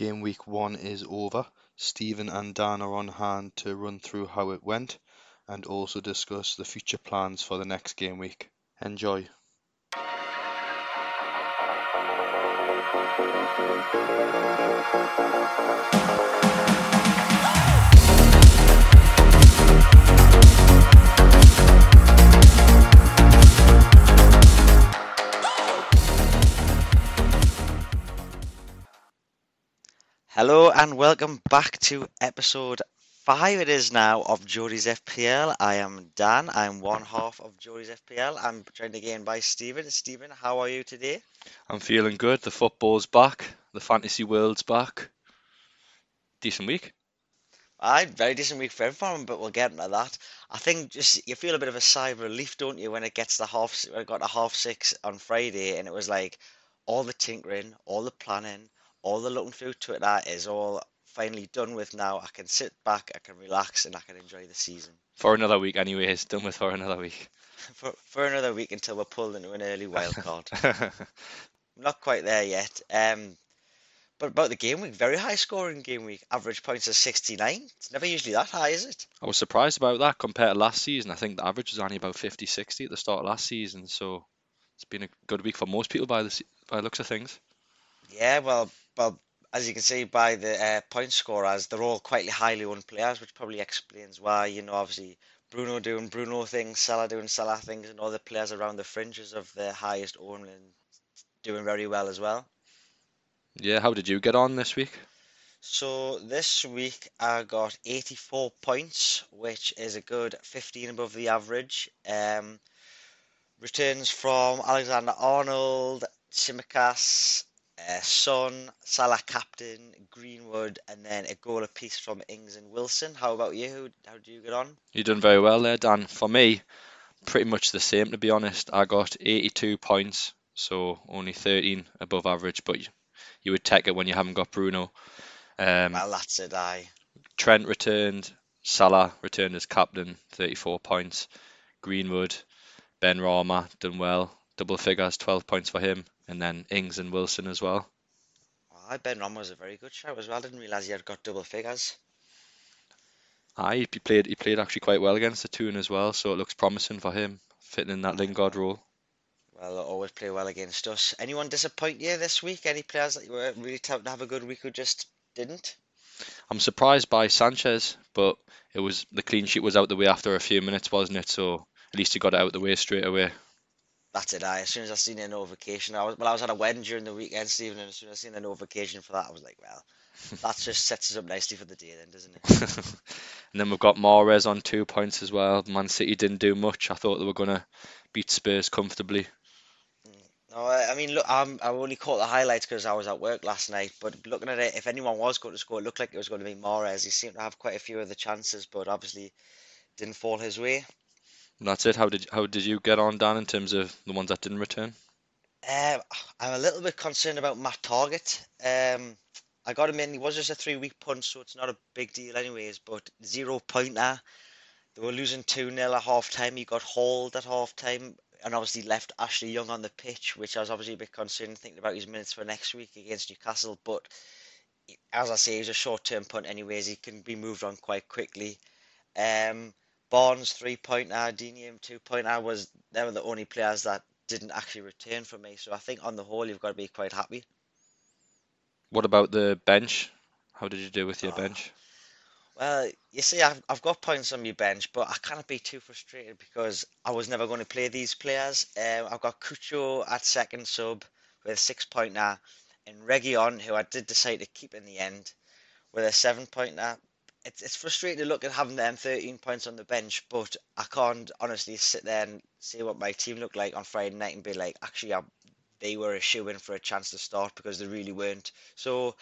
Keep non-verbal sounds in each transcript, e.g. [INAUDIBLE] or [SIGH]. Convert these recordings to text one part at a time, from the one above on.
Game week one is over. Stephen and Dan are on hand to run through how it went and also discuss the future plans for the next game week. Enjoy. Hello and welcome back to episode five. It is now of Geordie's FPL. I am Dan. I'm one half of Geordie's FPL. I'm joined again by Stephen. Stephen, how are you today? I'm feeling good. The football's back. The fantasy world's back. Decent week. Aye, very decent week for everyone, but we'll get into that. I think just you feel a bit of a sigh of relief, don't you, when it gets the half when it got to half six on Friday and it was like all the tinkering, all the planning, all the looking through Twitter is all finally done with now. I can sit back, I can relax, and I can enjoy the season For another week, anyways. Done with for another week. [LAUGHS] for for another week until we're pulled into an early wild card. [LAUGHS] I'm not quite there yet. Um, but about the game week, very high scoring game week. Average points of 69. It's never usually that high, is it? I was surprised about that compared to last season. I think the average was only about 50, 60 at the start of last season. So it's been a good week for most people by the by the looks of things. Yeah, well, well, as you can see by the uh, point scorers, they're all quite highly owned players, which probably explains why. You know, obviously Bruno doing Bruno things, Salah doing Salah things, and all the players around the fringes of the highest owned and doing very well as well. Yeah, how did you get on this week? So this week I got 84 points, which is a good 15 above the average. Um, returns from Alexander Arnold, Tsimikas, uh, Son, Salah captain, Greenwood, and then a goal apiece from Ings and Wilson. How about you? How did you get on? You done very well there, Dan. For me, pretty much the same to be honest. I got 82 points, so only 13 above average, but you, you would take it when you haven't got Bruno. Um, Well, that's it. I. Trent returned, Salah returned as captain, 34 points. Greenwood, Benrahma done well, double figures, 12 points for him, and then Ings and Wilson as well. I Benrahma was a very good shout as well. I didn't realise he had got double figures. Aye, he played he played actually quite well against the Toon as well, so it looks promising for him, fitting in that Lingard role. Well, always play well against us. Anyone disappoint you this week? Any players that you were really touting to have a good week who just didn't? I'm surprised by Sanchez, but it was the clean sheet was out the way after a few minutes, wasn't it? So at least he got it out the way straight away. That's it. I as soon as I seen the notification, I was well, I was at a wedding during the weekend, Stephen, and as soon as I seen the notification for that, I was like, well, that just sets us up nicely for the day, then, doesn't it? [LAUGHS] and then we've got Mahrez on two points as well. Man City didn't do much. I thought they were gonna beat Spurs comfortably. Mm. No, I mean, look, I'm, I only caught the highlights because I was at work last night. But looking at it, if anyone was going to score, it looked like it was going to be Mahrez. He seemed to have quite a few of the chances, but obviously didn't fall his way. That's it. How did how did you get on, Dan, in terms of the ones that didn't return? Um, I'm a little bit concerned about Matt Targett. Um, I got him in. He was just a three-week punt, so it's not a big deal, anyways. But zero pointer. They were losing 2 0 at half time. He got hauled at half time and obviously left Ashley Young on the pitch, which I was obviously a bit concerned thinking about his minutes for next week against Newcastle. But as I say, he's a short term punt, anyways. He can be moved on quite quickly. Um, Barnes, three pointer, Dinium, two pointer, was they were the only players that didn't actually return for me. So I think on the whole, you've got to be quite happy. What about the bench? How did you do with your Oh, bench? Well, you see, I've, I've got points on my bench, but I can't be too frustrated because I was never going to play these players. Um, I've got Cucho at second sub with a six pointer, and Reguilón, who I did decide to keep in the end, with a seven pointer. It's, it's frustrating to look at having them 13 points on the bench, but I can't honestly sit there and see what my team looked like on Friday night and be like, actually, I, they were a shoe in for a chance to start because they really weren't. So,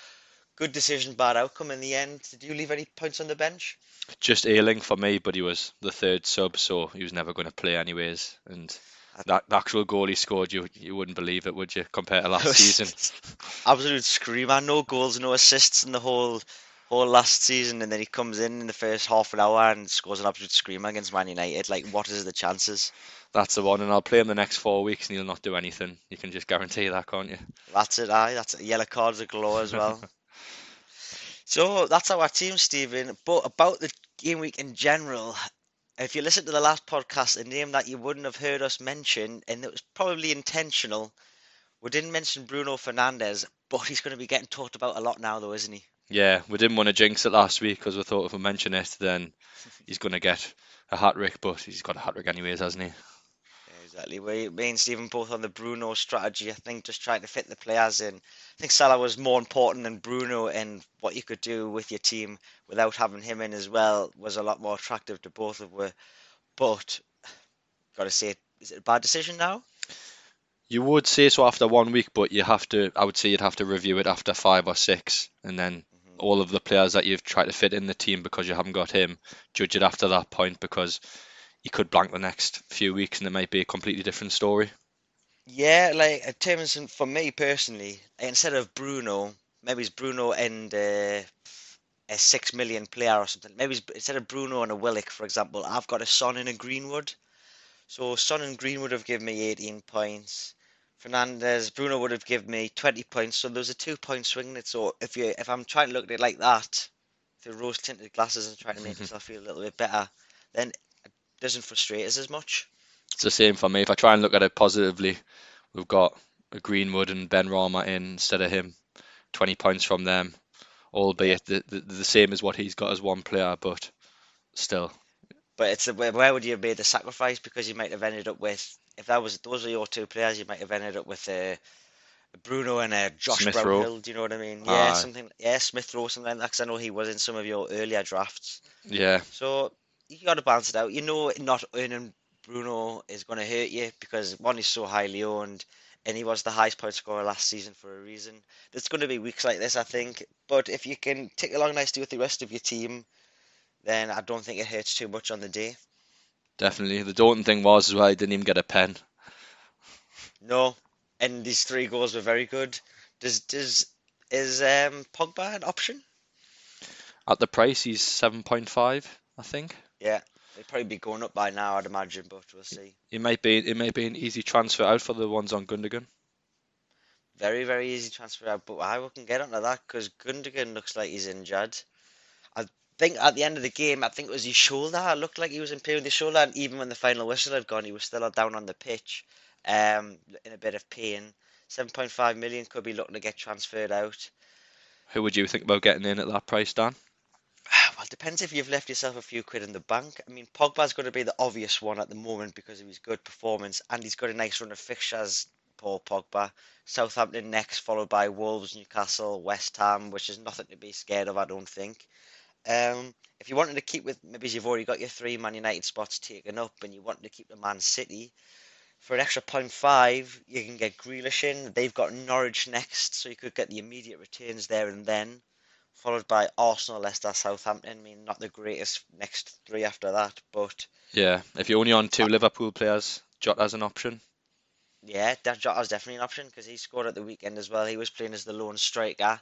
good decision, bad outcome in the end. Did you leave any points on the bench? Just Ayling for me, but he was the third sub, so he was never going to play anyways. And that the actual goal he scored, you you wouldn't believe it, would you? Compared to last [LAUGHS] season. [LAUGHS] Absolute screamer. No goals, no assists in the whole whole last season, and then he comes in in the first half an hour and scores an absolute screamer against Man United. Like, what is the chances? That's the one, and I'll play him the next four weeks, and he'll not do anything. You can just guarantee that, can't you? That's it. Aye, that's it. Yellow cards are galore as well. [LAUGHS] So that's our team, Stephen. But about the game week in general, if you listen to the last podcast, a name that you wouldn't have heard us mention, and it was probably intentional, we didn't mention Bruno Fernandes, but he's going to be getting talked about a lot now, though, isn't he? Yeah, we didn't want to jinx it last week because we thought if we mention it, then he's going to get a hat trick. But he's got a hat trick anyways, hasn't he? Yeah, exactly. We, me and Stephen both on the Bruno strategy. I think just trying to fit the players in. I think Salah was more important than Bruno, and what you could do with your team without having him in as well was a lot more attractive to both of us. But got to say, is it a bad decision now? You would say so after one week, but you have to. I would say you'd have to review it after five or six, and then Mhm. All of the players that you've tried to fit in the team because you haven't got him, judge it after that point because he could blank the next few weeks and it might be a completely different story. Yeah, like terms of, for me personally, instead of Bruno, maybe it's Bruno and uh, a six million player or something. Maybe instead of Bruno and a Willock, for example, I've got a Son and a Greenwood. So Son and Greenwood have given me 18 points. Fernandes, Bruno would have given me 20 points. So there's a two point swing in it. So if you if I'm trying to look at it like that, through rose tinted glasses and trying to make [LAUGHS] myself feel a little bit better, then it doesn't frustrate us as much. It's the same for me. If I try and look at it positively, we've got a Greenwood and Benrahma in instead of him. 20 points from them, albeit the, the, the same as what he's got as one player, but still. But it's a, where where would you have made the sacrifice? Because you might have ended up with if that was those are your two players, you might have ended up with a, Bruno and a Josh Smith Rowe. Brownhill. Do you know what I mean? Yeah, Aye. something. Yeah, Smith Rowe, something like that. 'cause I know he was in some of your earlier drafts. Yeah, So you got to balance it out. You know, not earning Bruno is going to hurt you because one, is so highly owned, and he was the highest point scorer last season for a reason. There's going to be weeks like this, I think. But if you can tick along nicely with the rest of your team, then I don't think it hurts too much on the day. Definitely. The daunting thing was as well, he didn't even get a pen. No, and these three goals were very good. Does does is um Pogba an option? At the price, he's 7.5, I think. Yeah, they'd probably be going up by now, I'd imagine, but we'll see. It might be it might be an easy transfer out for the ones on Gundogan. Very very easy transfer out, but I can get onto that because Gundogan looks like he's injured. I think at the end of the game, I think it was his shoulder. It looked like he was in pain with his shoulder, and even when the final whistle had gone, he was still down on the pitch, um, in a bit of pain. 7.5 million could be looking to get transferred out. Who would you think about getting in at that price, Dan? [SIGHS] Well, it depends if you've left yourself a few quid in the bank. I mean, Pogba's going to be the obvious one at the moment because of his good performance, and he's got a nice run of fixtures. Paul Pogba, Southampton next, followed by Wolves, Newcastle, West Ham, which is nothing to be scared of, I don't think. Um, if you wanted to keep with, maybe you've already got your three Man United spots taken up, and you wanted to keep the Man City for an extra point five, you can get Grealish in. They've got Norwich next, so you could get the immediate returns there and then followed by Arsenal, Leicester, Southampton. I mean, not the greatest next three after that, but Yeah, if you're only on two Liverpool players, Jota's an option. yeah, that Jota's definitely an option because he scored at the weekend as well. He was playing as the lone striker,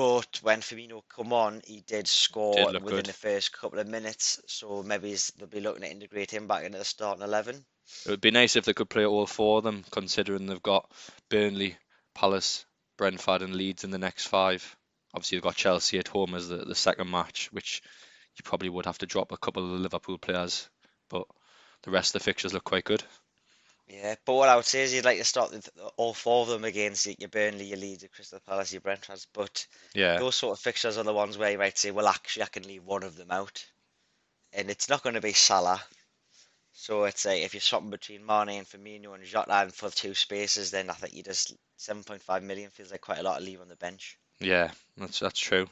but when Firmino come on, he did score Did within good. the first couple of minutes. So maybe they'll be looking to integrate him back into the starting eleven. It would be nice if they could play all four of them, considering they've got Burnley, Palace, Brentford, and Leeds in the next five. Obviously, you've got Chelsea at home as the, the second match, which you probably would have to drop a couple of the Liverpool players, but the rest of the fixtures look quite good. Yeah, but what I would say is you'd like to start with all four of them against your Burnley, your Leeds, your Crystal Palace, your Brentfords, but Yeah, those sort of fixtures are the ones where you might say, well, actually, I can leave one of them out. And it's not going to be Salah. So it's like if you're swapping between Mane and Firmino and Jota and for two spaces, then I think you just 7.5 million feels like quite a lot to leave on the bench. yeah, that's that's true.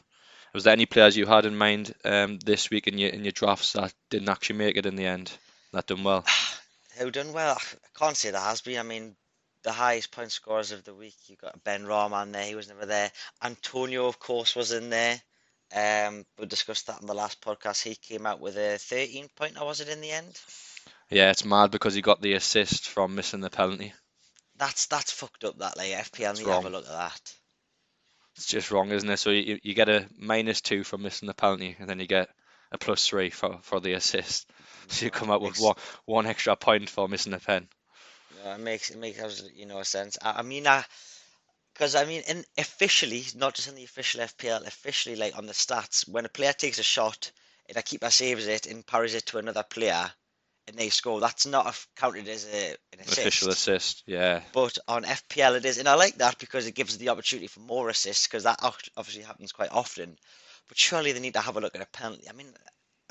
Was there any players you had in mind um, this week in your in your drafts that didn't actually make it in the end? That done well. [SIGHS] [SIGHS] [SIGHS] Who done well? I can't say there has been. I mean, the highest point scorers of the week, you got Benrahma there, he was never there. Antonio, of course, was in there. Um, we discussed that in the last podcast. He came out with a 13 pointer, was it in the end? Yeah, it's mad because he got the assist from missing the penalty. That's that's fucked up. That like FPL It's need to have a look at that. It's just wrong, isn't it? So you, you get a minus two for missing the penalty, and then you get a plus three for, for the assist. So [LAUGHS] you come out with one one extra point for missing a pen. No, it makes it makes absolutely no sense. I, I mean, I Because I mean, in officially, not just in the official FPL, officially, like on the stats, when a player takes a shot and a keeper saves it and parries it to another player, and they score, that's not a, counted as a, an assist. Official assist, yeah. But on FPL it is, and I like that because it gives the opportunity for more assists because that obviously happens quite often. But surely they need to have a look at a penalty. I mean,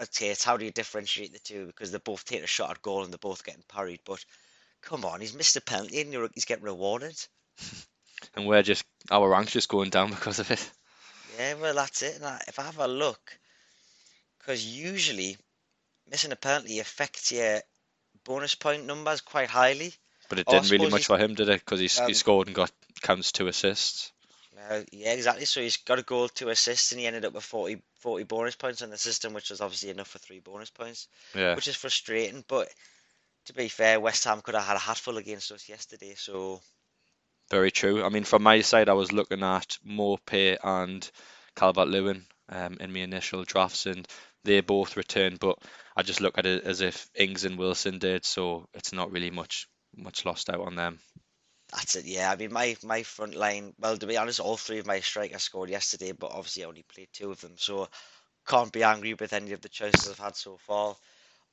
okay, it's how do you differentiate the two because they're both take a shot at goal and they're both getting parried. But come on, he's missed a penalty and you're, he's getting rewarded. [LAUGHS] And we're just our ranks just going down because of it. Yeah, well that's it. I, if I have a look, because usually missing a penalty affects your bonus point numbers quite highly. But it Oh, didn't really much for him, did it? Because he, Um, he scored and got counts two assists. Uh, yeah, exactly. So he's got a goal, two assists, and he ended up with 40, 40 bonus points on the system, which was obviously enough for three bonus points, Yeah, which is frustrating. But to be fair, West Ham could have had a hatful against us yesterday. So very true. I mean, from my side, I was looking at Maupay and Calvert Lewin um, in my initial drafts, and they both returned. But I just look at it as if Ings and Wilson did, so it's not really much much lost out on them. That's it. Yeah, I mean, my my front line. Well, to be honest, all three of my strikers scored yesterday, but obviously I only played two of them, so can't be angry with any of the choices I've had so far.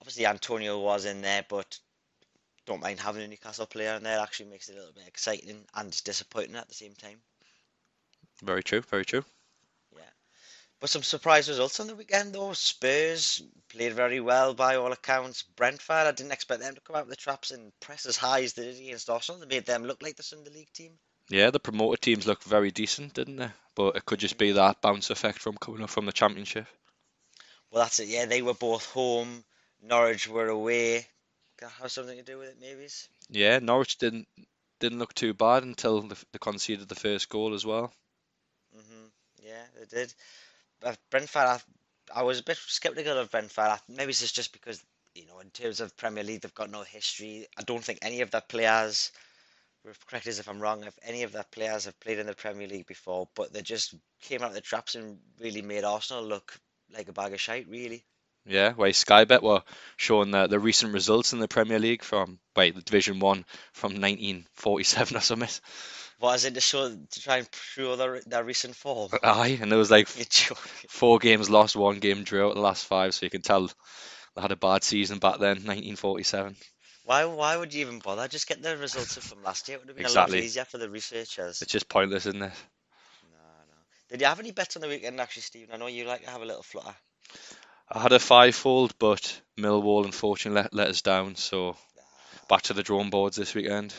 Obviously, Antonio was in there, but don't mind having a Newcastle player in there. Actually, makes it a little bit exciting and disappointing at the same time. Very true, very true. But some surprise results on the weekend, though. Spurs played very well by all accounts. Brentford, I didn't expect them to come out of the traps and press as high as they did against Arsenal. They made them look like the Sunday League team. Yeah, the promoted teams looked very decent, didn't they? But it could just be that bounce effect from coming up from the championship. Well, that's it. Yeah, they were both home. Norwich were away. That have something to do with it, maybe? Yeah, Norwich didn't didn't look too bad until they conceded the first goal as well. hmm Yeah, they did. But Brentford, I, I was a bit sceptical of Brentford. I, maybe it's just because, you know, in terms of Premier League, they've got no history. I don't think any of their players, correct us if I'm wrong, if any of their players have played in the Premier League before, but they just came out of the traps and really made Arsenal look like a bag of shite, really. Yeah, why Sky Bet were showing the, the recent results in the Premier League from wait the Division One from 1947 or something. What is it to show to try and show their their recent form? Aye, and there was like [LAUGHS] four games lost, one game drew out the last five, so you can tell they had a bad season back then, 1947. Why why would you even bother? Just get the results from last year. It would have been a Exactly. lot easier for the researchers. It's just pointless, isn't it? No, no. Did you have any bets on the weekend, actually, Stephen? I know you like to have a little flutter. I had a fivefold, but Millwall unfortunately let, let us down, so back to the drawing boards this weekend.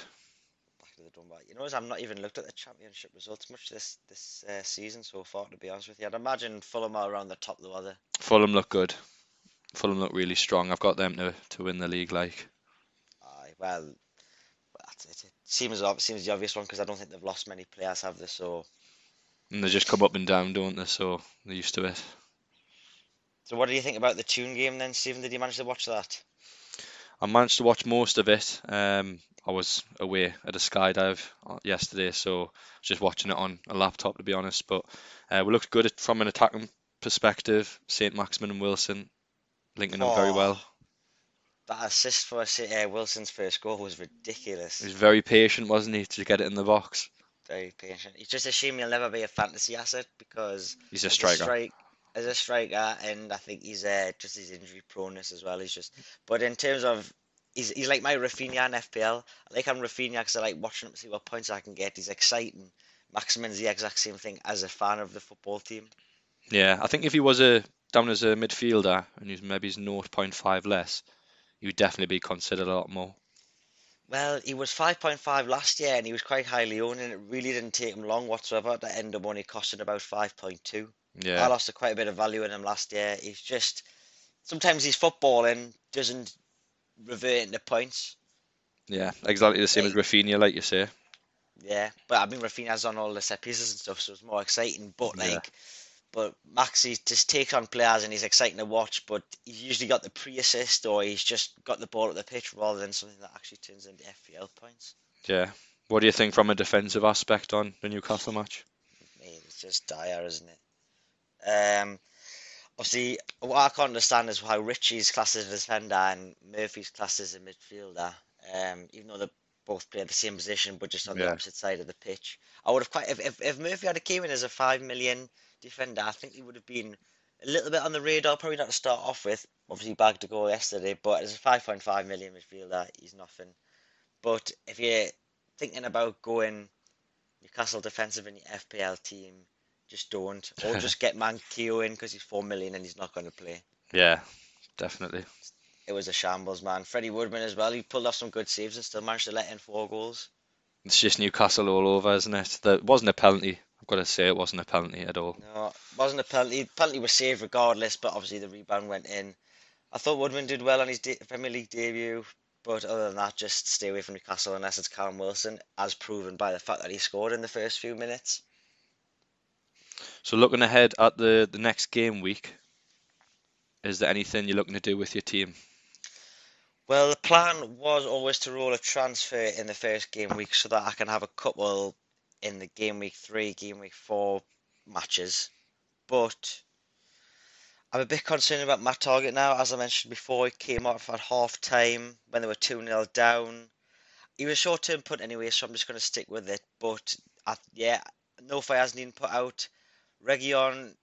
back to the drum. But you know, I've not even looked at the championship results much this this uh, season so far. To be honest with you, I'd imagine Fulham are around the top though, are they? Fulham look good. Fulham look really strong. I've got them to, to win the league, like. Aye, well, that's it. It seems seems the obvious one because I don't think they've lost many players, have they? So, And they just come up and down, don't they? So they're used to it. so what do you think about the Toon game then, Stephen? Did you manage to watch that? I managed to watch most of it. Um, I was away at a skydive uh, yesterday, so just watching it on a laptop to be honest. But uh, we looked good at, from an attacking perspective. Saint Maximin and Wilson linking up very well. Oh, That assist for uh, Wilson's first goal was ridiculous. He was very patient, wasn't he, to get it in the box? Very patient. It's just a shame he'll never be a fantasy asset because He's a striker. strike, as a striker, and I think he's uh, just his injury proneness as well. He's just, but in terms of, he's he's like my Raphinha in FPL. I like having Raphinha because I like watching him to see what points I can get. He's exciting. Maximin's the exact same thing as a fan of the football team. Yeah, I think if he was a down as a midfielder and he's maybe he's 0.5 less, he would definitely be considered a lot more. Well, he was 5.5 last year and he was quite highly owned, and it really didn't take him long whatsoever to end up only costing about 5.2. I Yeah, lost quite a bit of value in him last year. He's just sometimes his footballing doesn't revert into points. yeah, exactly the same as Raphinha, like you say. yeah, but I mean Raphinha's on all the set pieces and stuff, so it's more exciting. But Yeah. like, but Maxi just takes on players and he's exciting to watch. But he's usually got the pre-assist or he's just got the ball at the pitch rather than something that actually turns into FPL points. Yeah. What do you think from a defensive aspect on the Newcastle match? I mean, it's just dire, isn't it? Um, obviously, what I can't understand is how Ritchie's classed as a defender and Murphy's classed as a midfielder. Um, even though the both play the same position, but just on the opposite side of the pitch. I would have quite if, if, if Murphy had came in as a five million defender, I think he would have been a little bit on the radar. Probably not to start off with. Obviously, bagged a goal yesterday, but as a five point five million midfielder, he's nothing. But if you're thinking about going Newcastle defensive in your FPL team, just don't, or [LAUGHS] just get Manquillo in because he's four million and he's not going to play. Yeah, definitely. It was a shambles, man. Freddie Woodman as well. He pulled off some good saves and still managed to let in four goals. It's just Newcastle all over, isn't it? There wasn't a penalty. I've got to say it wasn't a penalty at all. No, wasn't a penalty. Penalty was saved regardless, but obviously the rebound went in. I thought Woodman did well on his de Premier League debut, but other than that, just stay away from Newcastle unless it's Callum Wilson, as proven by the fact that he scored in the first few minutes. So looking ahead at the the next game week, is there anything you're looking to do with your team? Well, the plan was always to roll a transfer in the first game week so that I can have a couple in the game week three, game week four matches. But I'm a bit concerned about Matt Targett now. As I mentioned before, he came off at half time when they were 2 0 down. He was short term punt anyway, so I'm just going to stick with it. But I, yeah, no fires needing put out. Reguilón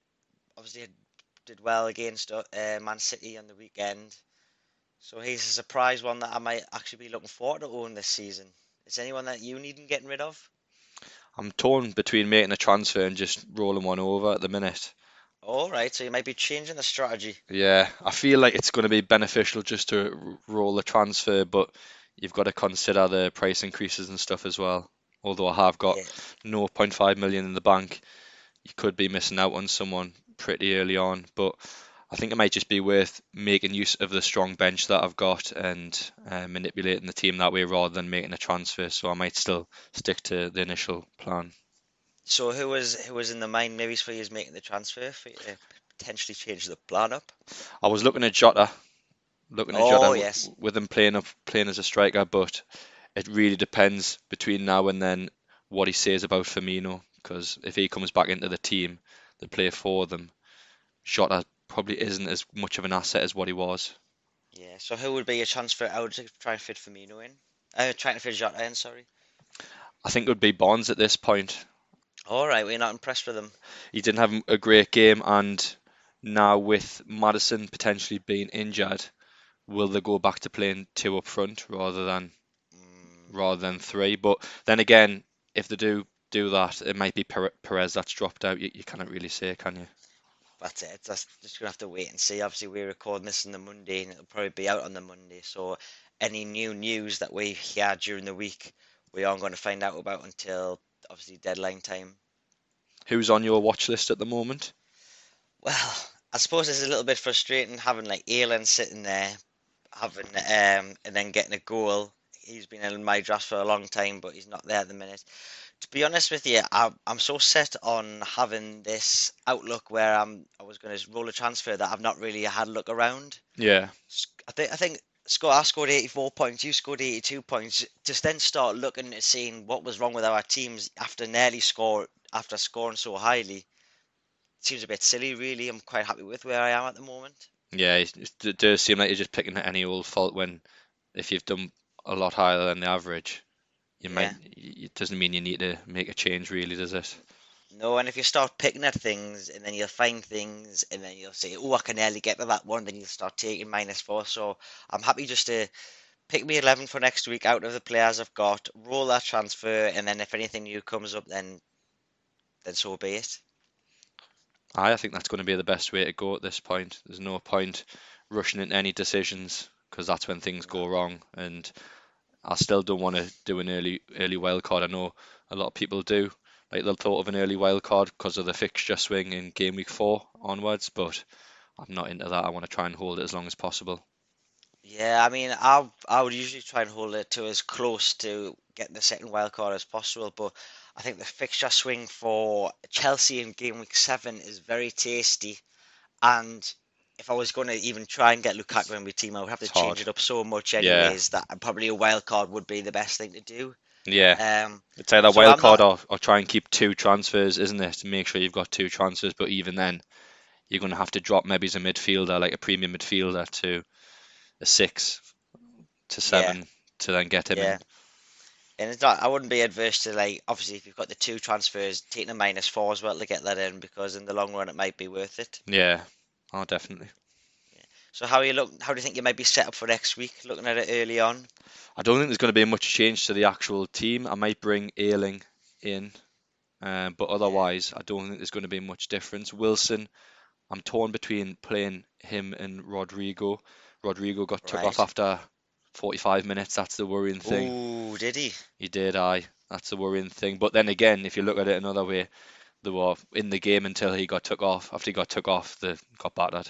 obviously did well against uh, Man City on the weekend. So he's a surprise one that I might actually be looking forward to own this season. Is anyone that you need and getting rid of? I'm torn between making a transfer and just rolling one over at the minute. All right, so you might be changing the strategy. Yeah, I feel like it's going to be beneficial just to roll the transfer, but you've got to consider the price increases and stuff as well. Although I have got Yeah. 0.5 million in the bank, you could be missing out on someone pretty early on. But I think it might just be worth making use of the strong bench that I've got and uh, manipulating the team that way rather than making a transfer. So I might still stick to the initial plan. So who was who was in the mind maybe for you is making the transfer for you to potentially change the plan up? I was looking at Jota, looking at Oh, Jota yes. with him playing up playing as a striker, but it really depends between now and then what he says about Firmino. Because if he comes back into the team, the play for them, Jota probably isn't as much of an asset as what he was. Yeah. So who would be a transfer out to try and fit Firmino in? Uh, trying to fit Jota in. Sorry. I think it would be Bonds at this point. All right, we're not impressed with him. He didn't have a great game, and now with Maddison potentially being injured, will they go back to playing two up front rather than Mm, rather than three. But then again, if they do do that, it might be Perez that's dropped out. You, you can't really say, can you? that's it. That's just gonna have to wait and see. Obviously, we're recording this on the Monday, and it'll probably be out on the Monday. So any new news that we hear during the week, we aren't going to find out about until obviously deadline time. Who's on your watch list at the moment? Well, I suppose it's a little bit frustrating having like Ayling sitting there, having um, and then getting a goal. He's been in my draft for a long time, but he's not there at the minute. To be honest with you, I'm I'm so set on having this outlook where I'm I was going to roll a transfer that I've not really had a look around. Yeah, I think I think Scott, I scored 84 points. You scored 82 points. Just then start looking at seeing what was wrong with our teams after nearly score after scoring so highly. Seems a bit silly, really. I'm quite happy with where I am at the moment. yeah. It does seem like you're just picking at any old fault when if you've done a lot higher than the average, you might. It doesn't mean you need to make a change, really, does it? No, and if you start picking at things and then you'll find things and then you'll say, oh, I can nearly get to that one, then you'll start taking minus four. So I'm happy just to pick me 11 for next week out of the players I've got, roll that transfer, and then if anything new comes up, then then so be it. I I think that's going to be the best way to go at this point. There's no point rushing into any decisions because that's when things go wrong. And I still don't want to do an early early wild card. I know a lot of people do. Like they'll thought of an early wild card because of the fixture swing in game week four onwards, but I'm not into that. I want to try and hold it as long as possible. Yeah, I mean, I I would usually try and hold it to as close to getting the second wild card as possible, but I think the fixture swing for Chelsea in game week seven is very tasty, and if I was going to even try and get Lukaku in my team, I would have to It's change hard. it up so much Yeah. anyways that probably a wild card would be the best thing to do. Yeah, Um, it's either so wild I'm card not- or, or try and keep two transfers, isn't it? To make sure you've got two transfers, but even then, you're going to have to drop maybe as a midfielder, like a premium midfielder, to a six to Yeah. seven to then get him Yeah. in. And it's not, I wouldn't be adverse to like obviously if you've got the two transfers, taking a minus four as well to get that in because in the long run it might be worth it. Yeah, oh definitely. So how are you look? How do you think you might be set up for next week? Looking at it early on. I don't think there's going to be much change to the actual team. I might bring Ayling in, uh, but otherwise, I don't think there's going to be much difference. Wilson, I'm torn between playing him and Rodrigo. Rodrigo got took off after 45 minutes. That's the worrying thing. Ooh, did he? He did, aye. That's the worrying thing. But then again, if you look at it another way, they were in the game until he got took off. After he got took off, they got battered.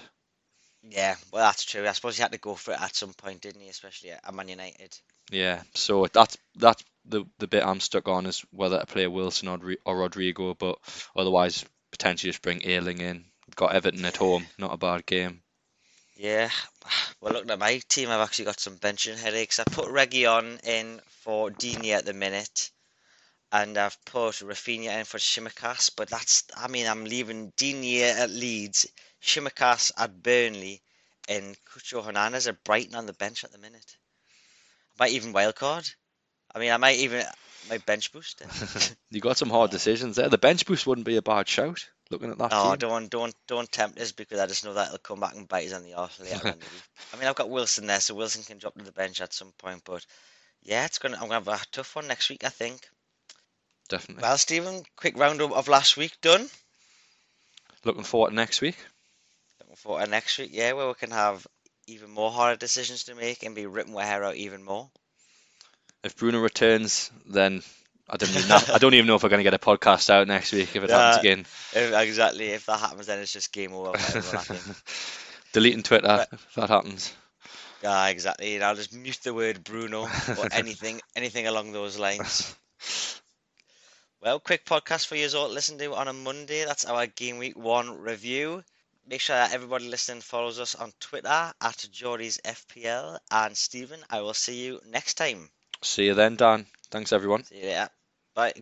Yeah, well that's true. I suppose he had to go for it at some point, didn't he? Especially at Man United. Yeah, so that's that's the the bit I'm stuck on is whether to play Wilson or, or Rodrigo, but otherwise potentially just bring Ayling in. Got Everton at home, not a bad game. Yeah. Well, looking at my team, I've actually got some benching headaches. I put Reggie on in for Dini at the minute, and I've put Raphinha in for Tsimikas. But that's, I mean, I'm leaving Digne at Leeds, Tsimikas at Burnley, and Cucho Hernandez at Brighton on the bench at the minute. I might even wildcard. I mean, I might even might bench boost. [LAUGHS] You got some hard decisions there. The bench boost wouldn't be a bad shout. Looking at that Oh, team. don't don't don't tempt us because I just know that it'll come back and bite us on the arse later on in the week. [LAUGHS] I mean, I've got Wilson there, so Wilson can drop to the bench at some point. But yeah, it's gonna I'm gonna have a tough one next week, I think. Definitely. Well, Stephen, quick roundup of last week done. Looking forward to next week. Looking forward to next week, yeah, where we can have even more harder decisions to make and be ripping our hair out even more. If Bruno returns, then I don't even know, I don't even know if we're going to get a podcast out next week if it happens again. If, exactly. If that happens, then it's just game over. whatever will happen. [LAUGHS] Deleting Twitter Right. if that happens. Yeah, exactly. And I'll just mute the word Bruno or anything, anything along those lines. [LAUGHS] Well, quick podcast for you all to listen to on a Monday. That's our game week one review. Make sure that everybody listening follows us on Twitter at Geordie's FPL. And Stephen, I will see you next time. See you then, Dan. Thanks, everyone. See you later. Bye.